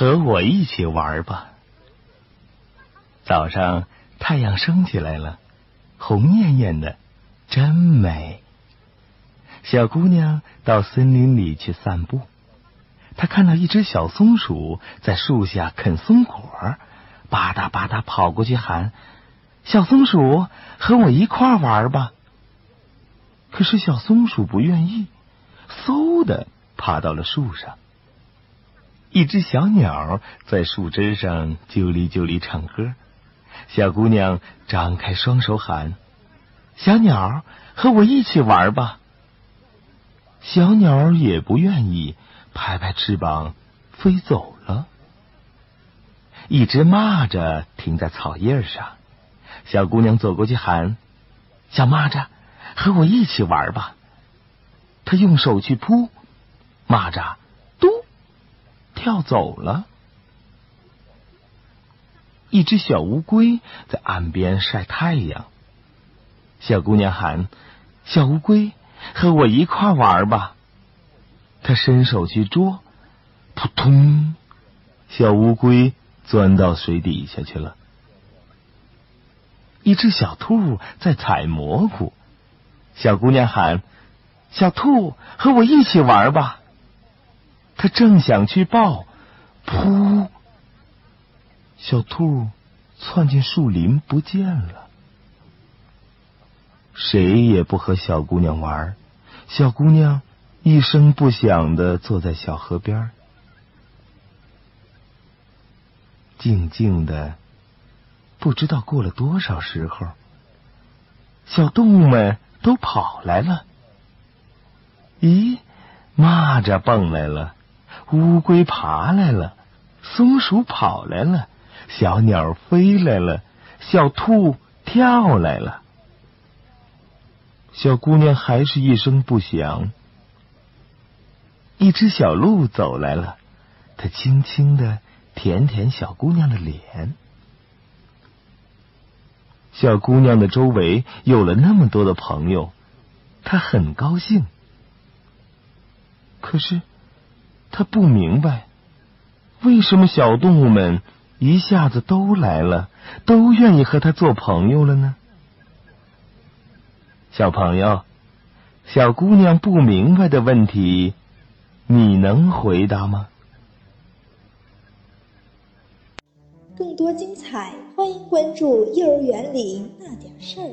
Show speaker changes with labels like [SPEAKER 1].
[SPEAKER 1] 和我一起玩吧。早上太阳升起来了，红艳艳的，真美。小姑娘到森林里去散步，她看到一只小松鼠在树下啃松果，吧嗒吧嗒跑过去喊：“小松鼠，和我一块玩吧。”可是小松鼠不愿意，嗖的爬到了树上。一只小鸟在树枝上啾哩啾哩唱歌，小姑娘张开双手喊：“小鸟，和我一起玩吧。”小鸟也不愿意，拍拍翅膀飞走了。一只蚂蚱停在草叶上，小姑娘走过去喊：“小蚂蚱，和我一起玩吧。”她用手去扑，蚂蚱跳走了。一只小乌龟在岸边晒太阳，小姑娘喊：“小乌龟。”和我一块玩吧。他伸手去捉，扑通，小乌龟钻到水底下去了。一只小兔在采蘑菇，小姑娘喊：“小兔，和我一起玩吧。”他正想去抱，噗，小兔窜进树林不见了。谁也不和小姑娘玩，小姑娘一声不响的坐在小河边，静静的，不知道过了多少时候，小动物们都跑来了。咦，蚂蚱蹦来了，乌龟爬来了，松鼠跑来了，小鸟飞来了，小兔跳来了。小姑娘还是一声不响。一只小鹿走来了，它轻轻的舔舔小姑娘的脸。小姑娘的周围有了那么多的朋友，她很高兴。可是，他不明白，为什么小动物们一下子都来了，都愿意和他做朋友了呢？小朋友，小姑娘不明白的问题，你能回答吗？
[SPEAKER 2] 更多精彩，欢迎关注《幼儿园里那点事儿》。